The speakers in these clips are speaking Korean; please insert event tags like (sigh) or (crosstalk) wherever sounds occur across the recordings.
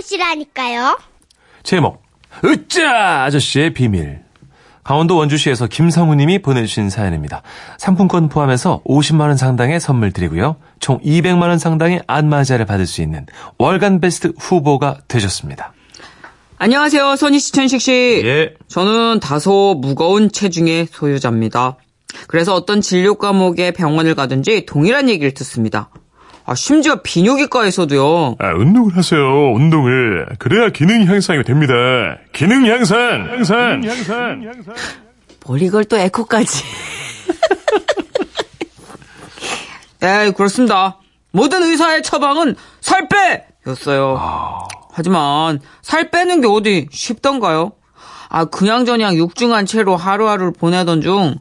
찾아보시라니까요. 제목 으짜 아저씨의 비밀 강원도 원주시에서 김성우 님이 보내주신 사연입니다. 상품권 포함해서 50만 원 상당의 선물 드리고요. 총 200만 원 상당의 안마자를 받을 수 있는 월간 베스트 후보가 되셨습니다. 안녕하세요, 선희 씨, 천식 씨. 예. 저는 다소 무거운 체중의 소유자입니다. 그래서 어떤 진료 과목의 병원을 가든지 동일한 얘기를 듣습니다. 아, 심지어 비뇨기과에서도요. 아, 운동을 하세요. 운동을. 그래야 기능 향상이 됩니다. 기능 향상. 향상. 향상. 향상. 뭘 이걸 또 에코까지. 네, 그렇습니다. 모든 의사의 처방은 살 빼! 였어요. 하지만 살 빼는 게 어디 쉽던가요? 아, 그냥 저냥 육중한 채로 하루하루를 보내던 중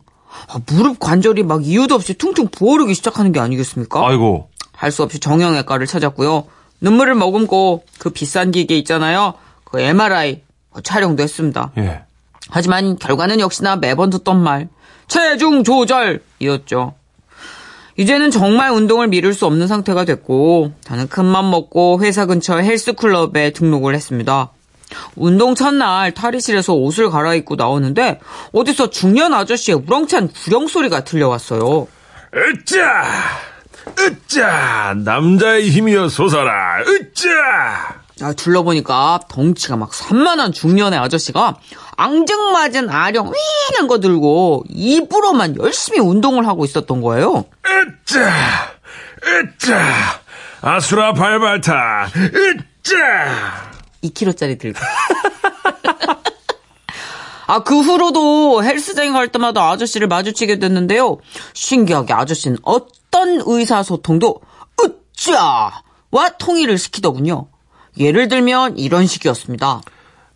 아, 무릎 관절이 막 이유도 없이 퉁퉁 부어오르기 시작하는 게 아니겠습니까? 아이고 할 수 없이 정형외과를 찾았고요. 눈물을 머금고 그 비싼 기계 있잖아요. 그 MRI 촬영도 했습니다. 예. 하지만 결과는 역시나 매번 듣던 말 체중 조절이었죠. 이제는 정말 운동을 미룰 수 없는 상태가 됐고 저는 큰맘 먹고 회사 근처 헬스클럽에 등록을 했습니다. 운동 첫날 탈의실에서 옷을 갈아입고 나오는데 어디서 중년 아저씨의 우렁찬 구령 소리가 들려왔어요. 으짜! 으짜! 남자의 힘이여 솟아라. 으짜! 아, 둘러보니까 덩치가 막 산만한 중년의 아저씨가 앙증맞은 아령 윙한 거 들고 입으로만 열심히 운동을 하고 있었던 거예요. 으짜! 으짜! 아수라 발발타. 으짜! 2kg짜리 들고. (laughs) 아, 그 후로도 헬스장 갈 때마다 아저씨를 마주치게 됐는데요. 신기하게 아저씨는 어떤 의사소통도 으짜와 통일을 시키더군요. 예를 들면 이런 식이었습니다.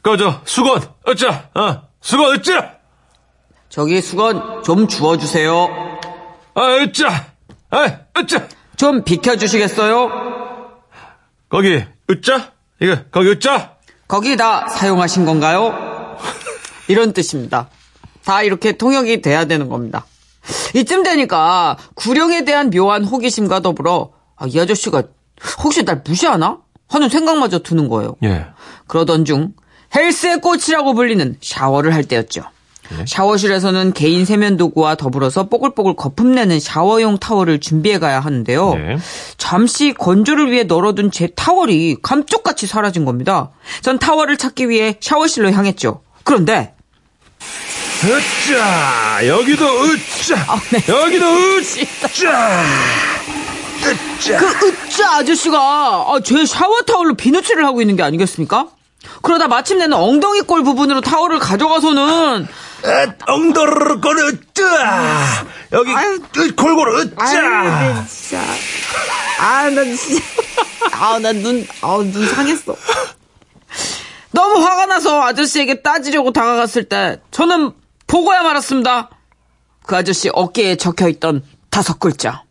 그저 수건 으짜 어 수건 으짜 저기 수건 좀 주워주세요. 아 으짜 아 으짜 좀 비켜주시겠어요? 거기 으짜 이거 거기 으짜 거기 다 사용하신 건가요? 이런 뜻입니다. 다 이렇게 통역이 돼야 되는 겁니다. 이쯤 되니까 구령에 대한 묘한 호기심과 더불어 아, 이 아저씨가 혹시 날 무시하나? 하는 생각마저 드는 거예요. 예 그러던 중 헬스의 꽃이라고 불리는 샤워를 할 때였죠. 샤워실에서는 개인 세면 도구와 더불어서 뽀글뽀글 거품 내는 샤워용 타월을 준비해 가야 하는데요. 네. 잠시 건조를 위해 널어둔 제 타월이 감쪽같이 사라진 겁니다. 전 타월을 찾기 위해 샤워실로 향했죠. 그런데 으짜! 여기도 으짜! 아, 네. 여기도 으짜! 으짜! 그 으짜 아저씨가 아, 제 샤워 타월로 비누칠을 하고 있는 게 아니겠습니까? 그러다 마침내는 엉덩이 꼴 부분으로 타월을 가져가서는 엉더르르 거는 으짜! 여기 아유. 으, 골고루 으짜! 네, 진짜. 아, 나 진짜. 아, 나 눈, 아, 눈 상했어. 너무 화가 나서 아저씨에게 따지려고 다가갔을 때, 저는 보고야 말았습니다. 그 아저씨 어깨에 적혀 있던 다섯 글자.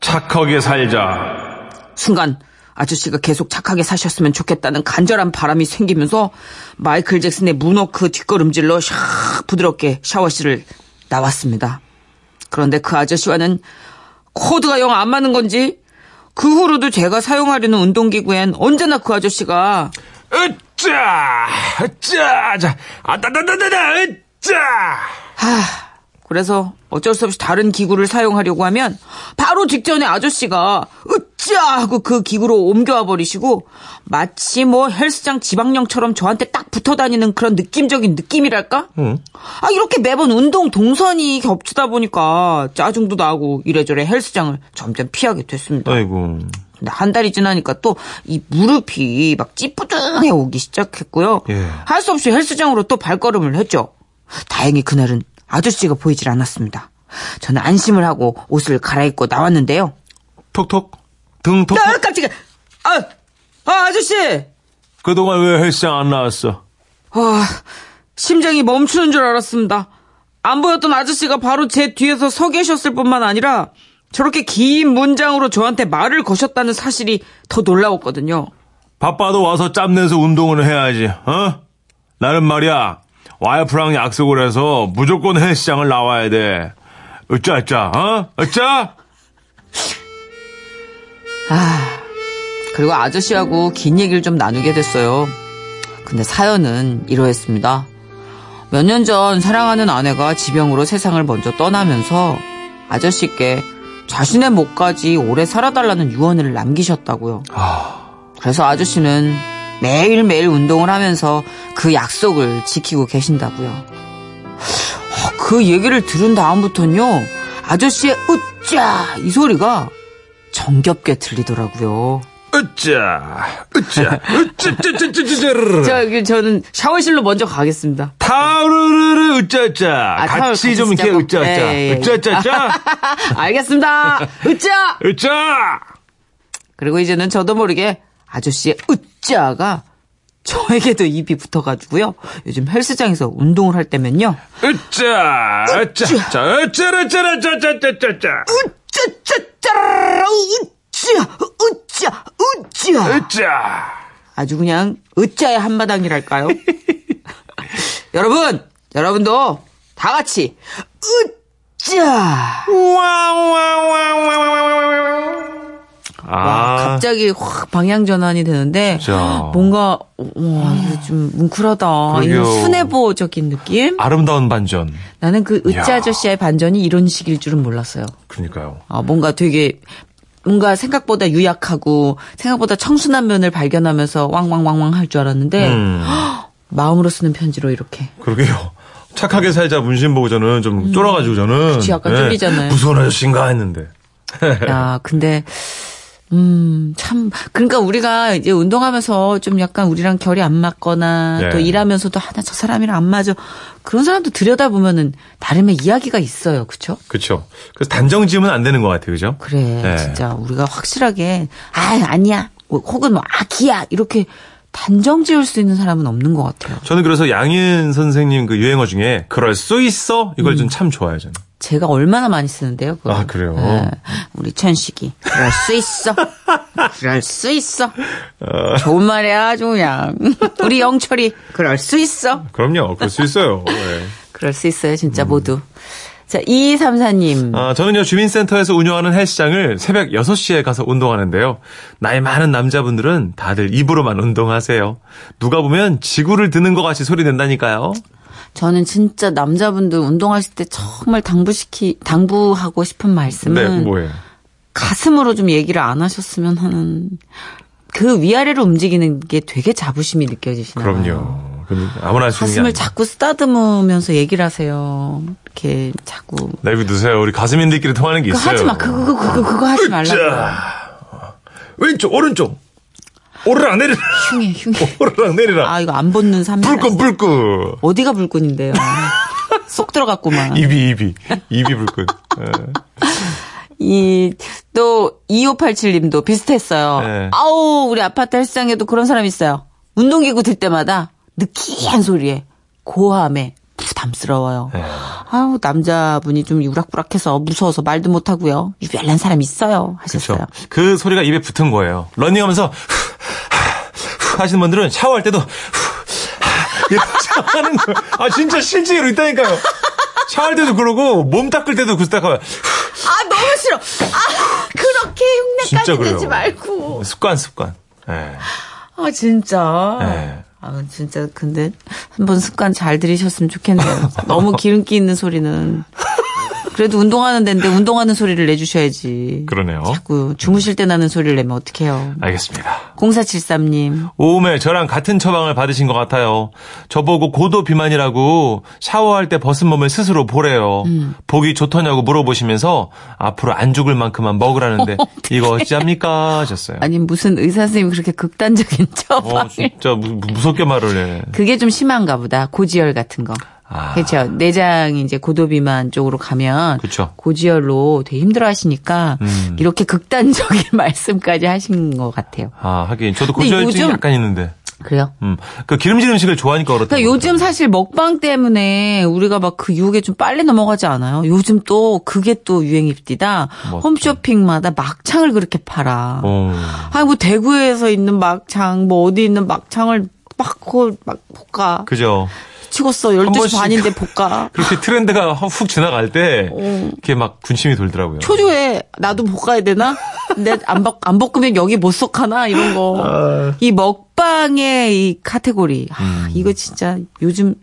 착하게 살자 순간, 아저씨가 계속 착하게 사셨으면 좋겠다는 간절한 바람이 생기면서 마이클 잭슨의 문워크 뒷걸음질로 샥 부드럽게 샤워실을 나왔습니다. 그런데 그 아저씨와는 코드가 영 안 맞는 건지 그 후로도 제가 사용하려는 운동기구엔 언제나 그 아저씨가 으짜! 으짜! 자, 아따따따따따! 으짜! 하 그래서 어쩔 수 없이 다른 기구를 사용하려고 하면 바로 직전에 아저씨가 으짜 하고 그 기구로 옮겨와 버리시고 마치 뭐 헬스장 지방령처럼 저한테 딱 붙어 다니는 그런 느낌적인 느낌이랄까? 아 이렇게 매번 운동 동선이 겹치다 보니까 짜증도 나고 이래저래 헬스장을 점점 피하게 됐습니다. 아이고 근데 한 달이 지나니까 또 이 무릎이 막 찌뿌둥해 오기 시작했고요. 예. 할수 없이 헬스장으로 또 발걸음을 했죠. 다행히 그날은 아저씨가 보이질 않았습니다. 저는 안심을 하고 옷을 갈아입고 나왔는데요. 톡톡 등 톡톡 아, 깜짝이야. 아, 아, 아저씨! 그동안 왜 헬스장 안 나왔어 아, 심장이 멈추는 줄 알았습니다. 안 보였던 아저씨가 바로 제 뒤에서 서 계셨을 뿐만 아니라 저렇게 긴 문장으로 저한테 말을 거셨다는 사실이 더 놀라웠거든요. 바빠도 와서 짬내서 운동을 해야지 어 나는 말이야 와이프랑 약속을 해서 무조건 헬스장을 나와야 돼 으짜 으짜 어 으짜 아, 그리고 아저씨하고 긴 얘기를 좀 나누게 됐어요. 근데 사연은 이러했습니다. 몇 년 전 사랑하는 아내가 지병으로 세상을 먼저 떠나면서 아저씨께 자신의 목까지 오래 살아달라는 유언을 남기셨다고요. 그래서 아저씨는 매일매일 운동을 하면서 그 약속을 지키고 계신다고요. 어, 그 얘기를 들은 다음부터는요, 아저씨의 으짜! 이 소리가 정겹게 들리더라고요. 으짜, 으짜, 으짜짜짜짜짜르르. 자, 여기 저는 샤워실로 먼저 가겠습니다. 타르르르 으짜짜. 아, 같이 좀 이렇게. 예, 예, 예. 으짜짜짜. 알겠습니다. 으짜! 으짜. 그리고 이제는 저도 모르게 아저씨의 으짜 가 저에게도 입이 붙어가지고요. 요즘 헬스장에서 운동을 할 때면요. 으짜, 으짜, 자, 으짜라, 짜라, 짜짜짜짜짜. 으짜짜짜라, 으짜, 으짜, 으짜. 으짜. 아주 그냥 으짜의 한마당이랄까요? 여러분, 여러분도 다 같이 으짜. 와, 아, 갑자기 확 방향 전환이 되는데 진짜. 뭔가 와, 이거 좀 뭉클하다. 순애보적인 느낌? 아름다운 반전. 나는 그 야. 으짜 아저씨의 반전이 이런 식일 줄은 몰랐어요. 그러니까요. 아, 뭔가 되게 뭔가 생각보다 유약하고 생각보다 청순한 면을 발견하면서 왕왕왕왕 할 줄 알았는데 음. (gasps) 마음으로 쓰는 편지로 이렇게 그러게요. 착하게 살자 문신 보고 저는 좀 쫄아가지고 저는. 음. 네. 그치, 약간 쫄리잖아요. 무서운 아저씨인가 했는데. 야, 근데 음, 참 그러니까 우리가 이제 운동하면서 좀 약간 우리랑 결이 안 맞거나 네. 또 일하면서도 하나 저 사람이랑 안 맞아. 그런 사람도 들여다 보면은 나름의 이야기가 있어요. 그렇죠? 그쵸. 그래서 단정 지으면 안 되는 것 같아요. 그죠? 그래. 네. 진짜 우리가 확실하게 아, 아니야. 혹은 뭐 아 기야. 이렇게 단정 지을 수 있는 사람은 없는 것 같아요. 저는 그래서 양희은 선생님 그 유행어 중에 그럴 수 있어? 이걸 좀참 좋아해요, 저는. 제가 얼마나 많이 쓰는데요. 그거. 아, 그래요? 네. 우리 천식이. 그럴 수 있어. 그럴 수 있어. 좋은 말이야, 아주 그냥. 우리 영철이. 그럴 수 있어. 그럼요. 그럴 수 있어요. 네. 그럴 수 있어요, 진짜 모두. 자, 2234님. 아, 저는요, 주민센터에서 운영하는 헬스장을 새벽 6시에 가서 운동하는데요. 나이 많은 남자분들은 다들 입으로만 운동하세요. 누가 보면 지구를 드는 것 같이 소리 낸다니까요. 저는 진짜 남자분들 운동하실 때 정말 당부시키, 당부하고 싶은 말씀은. 네, 뭐예요? 가슴으로 좀 얘기를 안 하셨으면 하는. 그 위아래로 움직이는 게 되게 자부심이 느껴지시나요? 그럼요. 아무나 가슴을. 자꾸 쓰다듬으면서 얘기를 하세요. 이렇게 자꾸. 내비 두세요. 우리 가슴인들끼리 통하는 게 있어요. 하지 마. 그거, 그거, 그거, 그거 하지 말라고. 자, 왼쪽, 오른쪽. 오르락 내리라. 흉해, 흉해. (laughs) 오르락 내리라. 아, 이거 안 벗는 삶. 불끈, 불끈. 어디가 불끈인데요? (laughs) 쏙 들어갔구만. 입이, 입이. 입이 불끈. 예. 이, 또, 2587님도 비슷했어요. 네. 아우, 우리 아파트 헬스장에도 그런 사람 있어요. 운동기구 들 때마다 느끼한 소리에 고함에 부담스러워요. 네. 아우, 남자분이 좀 유락부락해서 무서워서 말도 못하고요. 유별난 사람 있어요. 하셨어요. 그렇죠. 그 소리가 입에 붙은 거예요. 러닝하면서 후, 후, 후 하시는 분들은 샤워할 때도 후, (laughs) 하, 이렇게 하는 거예요. 아 진짜 실제로 있다니까요. 샤워할 때도 그러고 몸 닦을 때도 그렇게 닦아요. 아, 너무 싫어. 아, 그렇게 흉내까지. 내지 말고. 습관 습관. 예. 아, 진짜. 네. 아, 진짜, 근데, 한번 습관 잘 들이셨으면 좋겠네요. 너무 기름기 있는 소리는. 그래도 운동하는 데인데 운동하는 소리를 내주셔야지. 그러네요. 자꾸 주무실 때 나는 소리를 내면 어떡해요. 알겠습니다. 0473님. 오음에 저랑 같은 처방을 받으신 것 같아요. 저보고 고도 비만이라고 샤워할 때 벗은 몸을 스스로 보래요. 보기 좋더냐고 물어보시면서 앞으로 안 죽을 만큼만 먹으라는데 (laughs) 이거 어찌합니까 하셨어요. 아니, 무슨 의사 선생님이 그렇게 극단적인 처방을. 어, 진짜 무, 무섭게 말을 해. 그게 좀 심한가 보다. 고지혈 같은 거. 아. 그렇죠. 내장이 이제 고도비만 쪽으로 가면 그쵸. 고지혈로 되게 힘들어 하시니까 음. 이렇게 극단적인 (laughs) 말씀까지 하신 것 같아요. 아, 하긴 저도 요즘- 약간 있는데. 그래요? 음. 그 기름진 음식을 좋아하니까 그렇다. 그러니까 요즘 사실 먹방 때문에 우리가 막 그 유혹에 좀 빨리 넘어가지 않아요? 요즘 또 그게 또 유행입디다. 맞죠. 홈쇼핑마다 막창을 그렇게 팔아. 어. 아니 뭐 대구에서 있는 막창, 뭐 어디 있는 막창을 막, 막 볶아. 그죠. 한 12시 번씩 반인데 볶아. 그렇게 트렌드가 훅 지나갈 때 이렇게 막 군침이 돌더라고요. 초조해. 나도 볶아야 되나? 근데 안, 볶, 안 볶으면 여기 못 속하나? 이런 거. 이 먹방의 이 카테고리. 아, 이거 진짜 요즘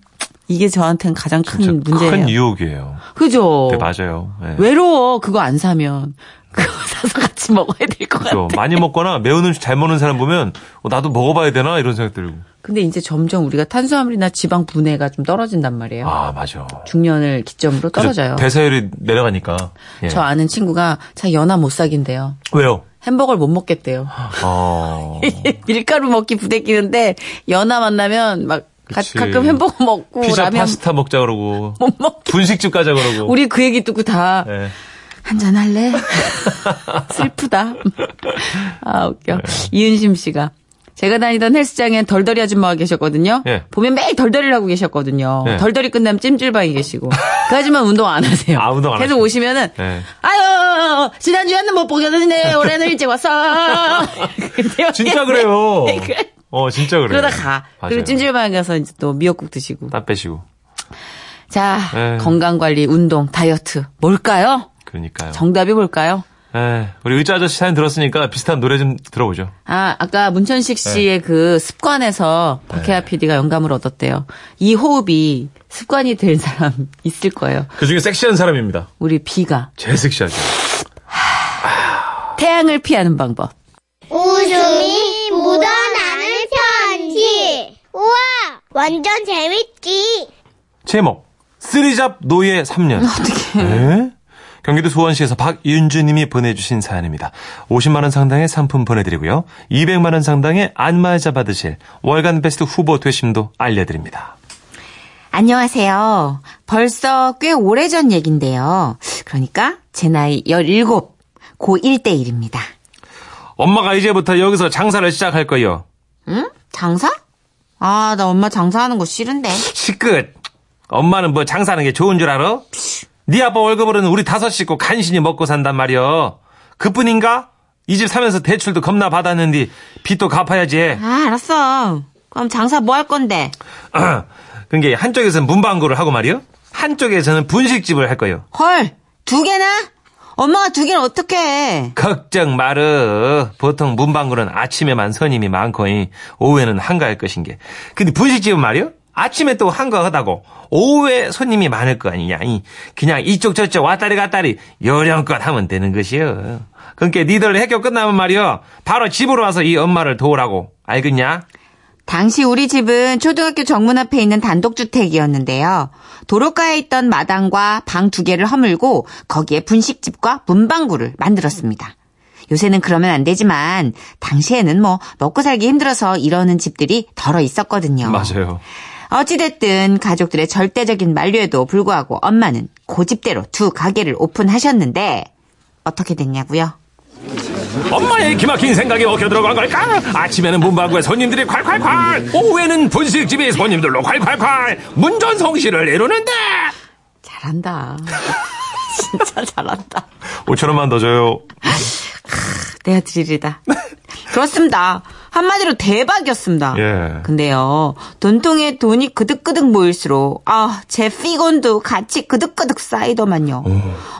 이게 저한테는 가장 큰 문제예요. 큰 유혹이에요. 그죠? 네, 맞아요. 네. 외로워. 그거 안 사면. 그거 (laughs) 사서 같이 먹어야 될 것 같아. 그죠. 많이 먹거나 매운 음식 잘 먹는 사람 보면 어, 나도 먹어봐야 되나 이런 생각 들고. 근데 이제 점점 우리가 탄수화물이나 지방 분해가 좀 떨어진단 말이에요. 아 맞아. 중년을 기점으로. 떨어져요. 대사율이 내려가니까. 예. 저 아는 친구가 자 연하 못 사귄대요. 왜요? 햄버거를 못 먹겠대요. 어. (laughs) 밀가루 먹기 부대끼는데 연하 만나면 막 가. 가끔 햄버거 먹고 피자 라면 파스타 먹자 그러고 못 먹. 분식집 가자 그러고. 우리 그 얘기 듣고 다 예. 한잔 할래? (laughs) 슬프다. 아, 웃겨. 네. 이은심 씨가. 제가 다니던 헬스장엔 덜덜이 아줌마가 계셨거든요. 예. 보면 매일 덜덜이를 하고 계셨거든요. 예. 덜덜이 끝나면 찜질방에 계시고. 그 아줌마 운동 안 하세요. 아, 운동 안 계속 하시고. 오시면은, 예. 아유, 지난주에는 못 보겠는데, 올해는 일찍 왔어. (laughs) 진짜 그래요. 어 진짜 그래요. 그러다 가. 맞아요. 그리고 찜질방에 가서 이제 또 미역국 드시고. 땀 빼시고. 자, 예. 건강 관리, 운동, 다이어트. 뭘까요? 그러니까요. 정답이 뭘까요? 에, 우리 의자 아저씨 사연 들었으니까 비슷한 노래 좀 들어보죠. 아, 아까 문천식 네. 씨의 그 습관에서 박혜아 PD가 영감을 얻었대요. 이 호흡이 습관이 될 사람 (laughs) 있을 거예요. 그 중에 섹시한 사람입니다. 우리 비가 제일 섹시하죠. 태양을 피하는 방법. 웃음이 묻어나는 편지. 우와, 완전 재밌지. 제목 쓰리잡 노예 3년. (laughs) 어떻게? 경기도 수원시에서 박윤주님이 보내주신 사연입니다. 50만 원 상당의 상품 보내드리고요. 200만 원 상당의 안마의자 받으실 월간 베스트 후보 되심도 알려드립니다. 안녕하세요. 벌써 꽤 오래전 얘긴데요. 그러니까 제 나이 17, 고1 때 일입니다. 엄마가 이제부터 여기서 장사를 시작할 거요. 응? 장사? 아, 나 엄마 장사하는 거 싫은데. (laughs) 시끝. 엄마는 뭐 장사하는 게 좋은 줄 알아? 네 아빠 월급으로는 우리 다섯 식구 간신히 먹고 산단 말이여. 그뿐인가? 이 집 사면서 대출도 겁나 받았는데 빚도 갚아야지. 아, 알았어. 그럼 장사 뭐 할 건데? (clears throat) 그게 한쪽에서는 문방구를 하고 말이요. 한쪽에서는 분식집을 할 거요. 헐, 두 개나? 엄마가 두 개는 어떻게 해? 걱정 마르. 보통 문방구는 아침에만 손님이 많고 이 오후에는 한가할 것인 게. 근데 분식집은 말이요. 아침에 또 한가하다고 오후에 손님이 많을 거 아니냐. 이 그냥 이쪽 저쪽 왔다리 갔다리 요령껏 하면 되는 것이요. 그러니까 니들 학교 끝나면 말이요. 바로 집으로 와서 이 엄마를 도우라고. 알겠냐? 당시 우리 집은 초등학교 정문 앞에 있는 단독주택이었는데요. 도로가에 있던 마당과 방 두 개를 허물고 거기에 분식집과 문방구를 만들었습니다. 요새는 그러면 안 되지만 당시에는 뭐 먹고 살기 힘들어서 이러는 집들이 덜어 있었거든요. 맞아요. 어찌됐든 가족들의 절대적인 만류에도 불구하고 엄마는 고집대로 두 가게를 오픈하셨는데 어떻게 됐냐고요? 엄마의 기막힌 생각이 먹혀 들어간 걸까? 아침에는 문방구에 손님들이 콸콸콸 오후에는 분식집에 손님들로 콸콸콸 문전성시를 이루는데 잘한다. (laughs) 진짜 잘한다. 5천 원만 더 줘요 (laughs) 내가 드리리다. 그렇습니다. 한마디로 대박이었습니다. 예. 근데요, 돈통에 돈이 그득그득 모일수록, 아, 제 피곤도 같이 그득그득 쌓이더만요.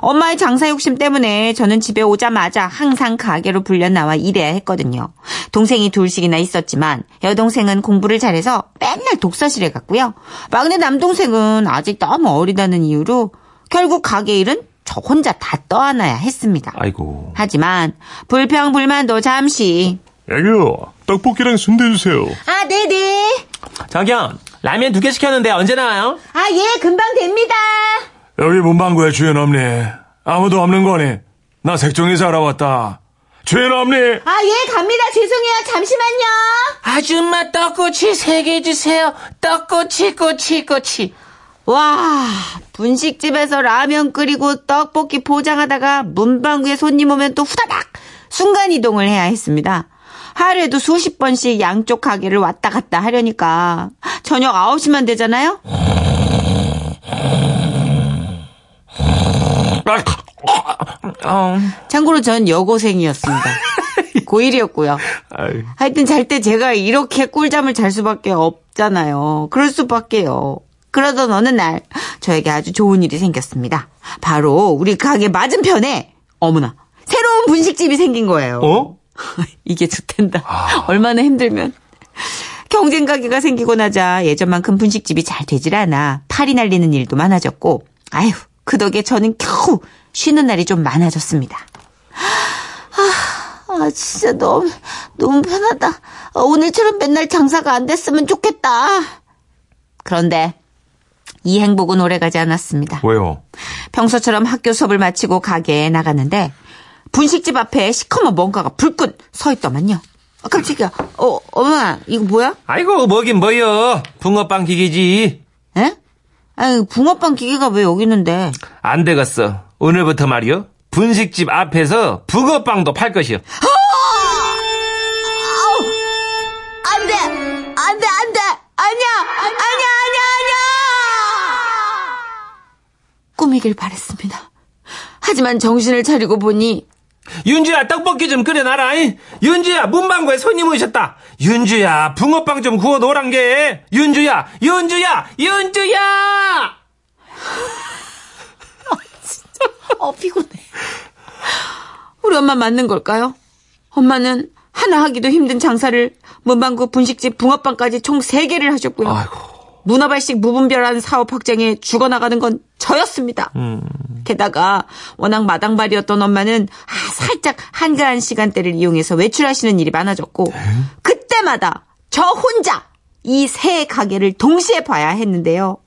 엄마의 장사 욕심 때문에 저는 집에 오자마자 항상 가게로 불려 나와 일해야 했거든요. 동생이 둘씩이나 있었지만, 여동생은 공부를 잘해서 맨날 독서실에 갔고요. 막내 남동생은 아직 너무 어리다는 이유로, 결국 가게 일은 저 혼자 다 떠안아야 했습니다. 아이고 하지만 불평 불만도 잠시 애기요, 떡볶이랑 순대 주세요. 아 네네 자기야 라면 두 개 시켰는데 언제 나와요? 아 예 금방 됩니다 여기 문방구에 주인 없니? 아무도 없는 거니? 나 색종이서 알아왔다. 주인 없니? 아 예 갑니다 죄송해요 잠시만요 아줌마 떡꼬치 세 개 주세요. 떡꼬치 꼬치 꼬치. 와 분식집에서 라면 끓이고 떡볶이 포장하다가 문방구에 손님 오면 또 후다닥 순간이동을 해야 했습니다 하루에도 수십 번씩 양쪽 가게를 왔다 갔다 하려니까 저녁 9시만 되잖아요 참고로 전 여고생이었습니다. (laughs) 고1이었고요. 아이, 하여튼 잘 때 제가 이렇게 꿀잠을 잘 수밖에 없잖아요. 그럴 수밖에요. 그러던 어느 날 저에게 아주 좋은 일이 생겼습니다. 바로 우리 가게 맞은편에 어머나 새로운 분식집이 생긴 거예요. 어? (laughs) 이게 좋텐다. 얼마나 힘들면. 경쟁 가게가 생기고 나자 예전만큼 분식집이 잘 되질 않아 팔이 날리는 일도 많아졌고 아휴 그 덕에 저는 겨우 쉬는 날이 좀 많아졌습니다. 아, 아 진짜 너무 너무 편하다. 어, 오늘처럼 맨날 장사가 안 됐으면 좋겠다. 그런데 이 행복은 오래가지 않았습니다. 왜요? 평소처럼 학교 수업을 마치고 가게에 나갔는데 분식집 앞에 시커먼 뭔가가 불끈 서 있더만요. 아, 깜짝이야. 어, 엄마, 이거 뭐야? 아이고, 뭐긴 뭐여. 붕어빵 기계지. 에? 아니, 붕어빵 기계가 왜 여기 있는데? 안 되겠어. 오늘부터 말이요. 분식집 앞에서 붕어빵도 팔 것이요. 안 돼! 안 돼, 안 돼! 아니야! 아니야, 아니야, 아니야! 꾸미길 바랬습니다. 하지만 정신을 차리고 보니 윤주야, 떡볶이 좀 끓여놔라. 이. 윤주야, 문방구에 손님 오셨다. 윤주야, 붕어빵 좀 구워 놓으란 게. 윤주야, 윤주야, 윤주야! (laughs) 어, 피곤해. 우리 엄마 맞는 걸까요? 엄마는 하나 하기도 힘든 장사를 문방구 분식집 붕어빵까지 총 3개를 하셨고요. 아이고. 문어발식 무분별한 사업 확장에 죽어나가는 건 저였습니다. 게다가 워낙 마당발이었던 엄마는 아, 살짝 한가한 시간대를 이용해서 외출하시는 일이 많아졌고 그때마다 저 혼자 이 세 가게를 동시에 봐야 했는데요.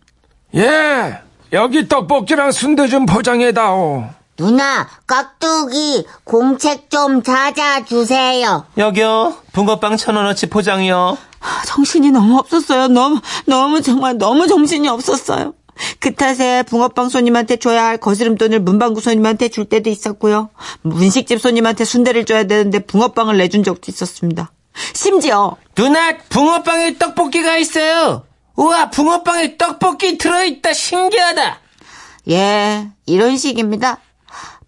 예, 여기 떡볶이랑 순대 좀 포장해다오. 누나, 깍두기, 공책 좀 찾아주세요. 여기요. 붕어빵 천 원어치 포장이요. 아, 정신이 너무 없었어요. 너무, 너무 정말 너무 정신이 없었어요. 그 탓에 붕어빵 손님한테 줘야 할 거스름 돈을 문방구 손님한테 줄 때도 있었고요. 분식집 손님한테 순대를 줘야 되는데 붕어빵을 내준 적도 있었습니다. 심지어 누나, 붕어빵에 떡볶이가 있어요. 우와, 붕어빵에 떡볶이 들어있다. 신기하다. 예 이런 식입니다.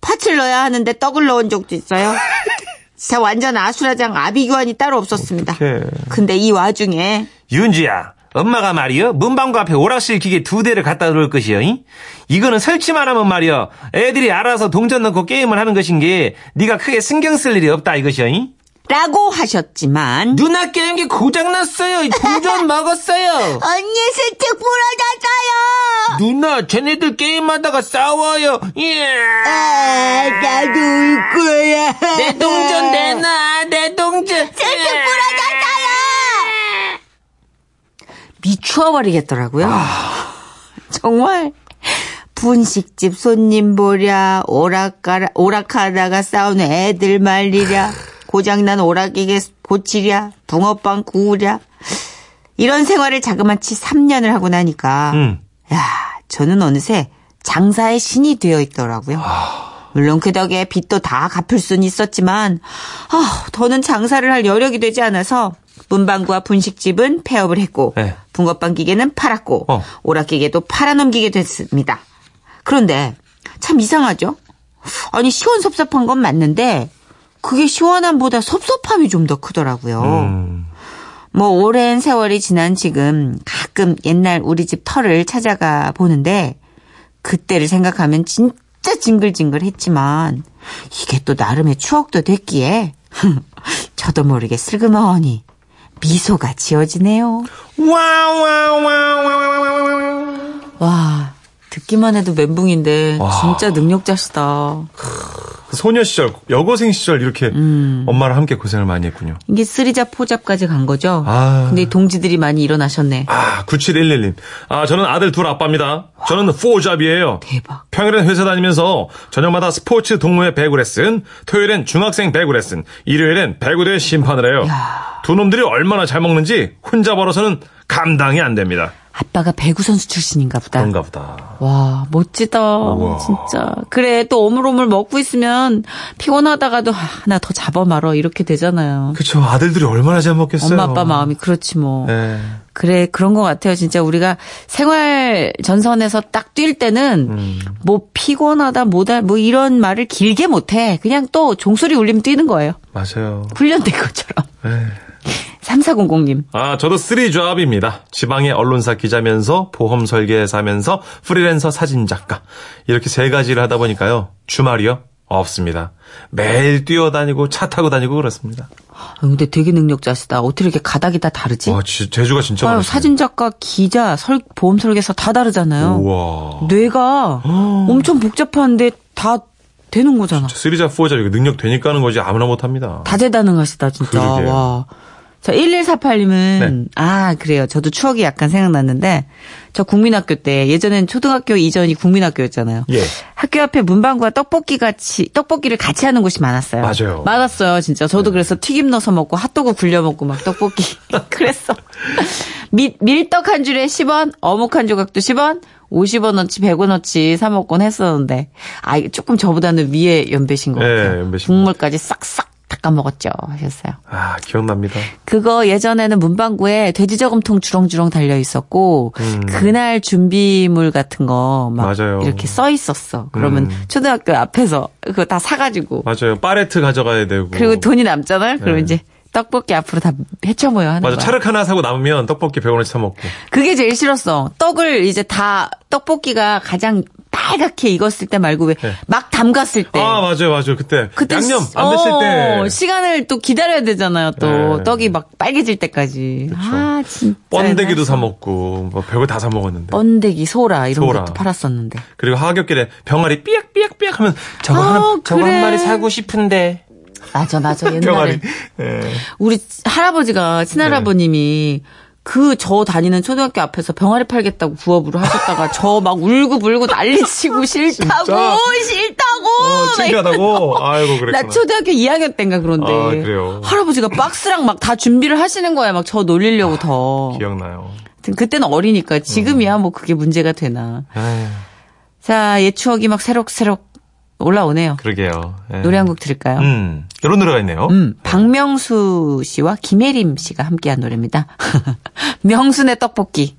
팥을 넣어야 하는데 떡을 넣은 적도 있어요. (laughs) 진짜 완전 아수라장 아비규환이 따로 없었습니다. 근데 이 와중에 윤주야, 엄마가 말이요. 문방구 앞에 오락실 기계 두 대를 갖다 놓을 것이요. 이? 이거는 설치만 하면 말이요. 애들이 알아서 동전 넣고 게임을 하는 것인 게 네가 크게 신경 쓸 일이 없다 이것이요. 이? 라고 하셨지만 누나 게임기 고장났어요. 동전 (laughs) 먹었어요. 언니 스틱 부러졌어요. 누나, 쟤네들 게임하다가 싸워요. 예. 아, 나도 울 거야. 내 동전 내놔, 내 동전. 스틱 부러졌어요. 미추어버리겠더라고요. 정말 분식집 손님 보랴 오락가라 오락하다가 싸우는 애들 말리랴 고장난 오락기계 고치랴 붕어빵 구우랴 이런 생활을 자그마치 3년을 하고 나니까 음. 야 저는 어느새 장사의 신이 되어 있더라고요. 물론 그 덕에 빚도 다 갚을 수는 있었지만 아, 더는 장사를 할 여력이 되지 않아서 문방구와 분식집은 폐업을 했고 네. 붕어빵 기계는 팔았고 어. 오락 기계도 팔아넘기게 됐습니다. 그런데 참 이상하죠? 아니 시원섭섭한 건 맞는데 그게 시원함보다 섭섭함이 좀 더 크더라고요. 음. 뭐 오랜 세월이 지난 지금 가끔 옛날 우리 집 터를 찾아가 보는데 그때를 생각하면 진짜 징글징글했지만 이게 또 나름의 추억도 됐기에 (laughs) 저도 모르게 슬그머니 미소가 지어지네요. 와 듣기만 해도 멘붕인데 진짜 능력자시다. 그 소녀 시절, 여고생 시절 이렇게 엄마랑 함께 고생을 많이 했군요. 이게 쓰리잡 포잡까지 간 거죠? 아. 근데 동지들이 많이 일어나셨네. 아, 9711님. 아, 저는 아들 둘 아빠입니다. 저는 포잡이에요. 대박. 평일엔 회사 다니면서 저녁마다 스포츠 동호회 배구 레슨, 토요일엔 중학생 배구 레슨, 일요일엔 배구대회 심판을 해요. 두 놈들이 얼마나 잘 먹는지 혼자 벌어서는 감당이 안 됩니다. 아빠가 배구 선수 출신인가 보다. 그런가 보다. 와, 멋지다. 진짜. 그래, 또 오물오물 먹고 있으면 피곤하다가도 아, 하나 더 잡아 말어. 이렇게 되잖아요. 그쵸. 아들들이 얼마나 잘 먹겠어요. 엄마 아빠 마음이 그렇지 뭐. 네. 그래, 그런 것 같아요. 진짜 우리가 생활 전선에서 딱 뛸 때는 음. 뭐 피곤하다, 뭐다, 뭐 이런 말을 길게 못해. 그냥 또 종소리 울리면 뛰는 거예요. 맞아요. 훈련된 것처럼. 네. 3400님. 아, 저도 쓰리잡입니다. 지방의 언론사 기자면서 보험 설계사면서 프리랜서 사진 작가. 이렇게 세 가지를 하다 보니까요. 주말이요. 없습니다. 매일 뛰어다니고 차 타고 다니고 그렇습니다. 아, 근데 되게 능력자시다. 어떻게 이렇게 가닥이 다 다르지? 와, 지- 재주가 진짜 아유, 많으시네. 사진 작가, 기자, 설, 보험 설계사 다 다르잖아요. 우와. 뇌가 엄청 복잡한데 다 되는 거잖아. 3자, 4자 이거 능력 되니까 하는 거지 아무나 못 합니다. 다재다능하시다 진짜. 그러게요. 와. 자 1148님은 네. 아 그래요. 저도 추억이 약간 생각났는데 저 국민학교 때 예전엔 초등학교 이전이 국민학교였잖아요. 예. 학교 앞에 문방구와 떡볶이 같이 떡볶이를 같이 하는 곳이 많았어요. 맞아요. 네. 많았어요, 진짜. 저도 그래서 튀김 넣어서 먹고 핫도그 굴려 먹고 막 떡볶이 (laughs) 그랬어. 밀, 밀떡 한 줄에 10원, 어묵 한 조각도 10원, 50원어치, 100원어치 사 먹곤 했었는데 아 조금 저보다는 위에 연배신 것 예, 같아요. 연배신 국물까지 싹싹 닦아 먹었죠 하셨어요. 아, 기억납니다. 그거 예전에는 문방구에 돼지 저금통 주렁주렁 달려 있었고 그날 준비물 같은 거막 음. 이렇게 써 있었어. 그러면 음. 초등학교 앞에서 그거 다 사가지고 맞아요. 파레트 가져가야 되고. 그리고 돈이 남잖아요. 그러면 네. 이제 떡볶이 앞으로 다 헤쳐모여 하는 맞아. 거야. 차륵 하나 사고 남으면 떡볶이 100원어치 사 먹고. 그게 제일 싫었어. 떡을 이제 다 떡볶이가 가장 빨갛게 익었을 때 말고 왜 막 담갔을 때. 아, 맞아요, 맞아요. 그때. 네. 그때 양념 시- 안 됐을 어, 때. 시간을 또 기다려야 되잖아요. 또 네. 떡이 막 빨개질 때까지. 아 진짜. 번데기도 사 먹고, 뭐 별거 다사 먹었는데. 번데기, 소라 이런 소라. 것도 팔았었는데. 그리고 하굣길에 병아리 삐약삐약삐약 하면 저거 아, 하나, 저거 그래. 한 마리 사고 싶은데. 맞아, 맞아. (laughs) 옛날에 병아리. 예. 우리 할아버지가 친할아버님이 그 저 다니는 초등학교 앞에서 병아리 팔겠다고 부업으로 하셨다가 저 막 울고 불고 난리치고 (laughs) 싫다고 싫다고 어, 창피하다고? 아이고, 그랬구나. 나 초등학교 2학년 때인가 그런데 아, 그래요? 할아버지가 박스랑 막 다 준비를 하시는 거야 막 저 놀리려고 더 기억나요. 그때는 어리니까 지금이야 뭐 그게 문제가 되나 아유, 자옛 추억이 막 새록새록 올라오네요 그러게요. 예. 노래 한 곡 들을까요? 음, 이런 노래가 있네요. 음, 박명수 씨와 김혜림 씨가 함께한 노래입니다. (laughs) 명순의 떡볶이.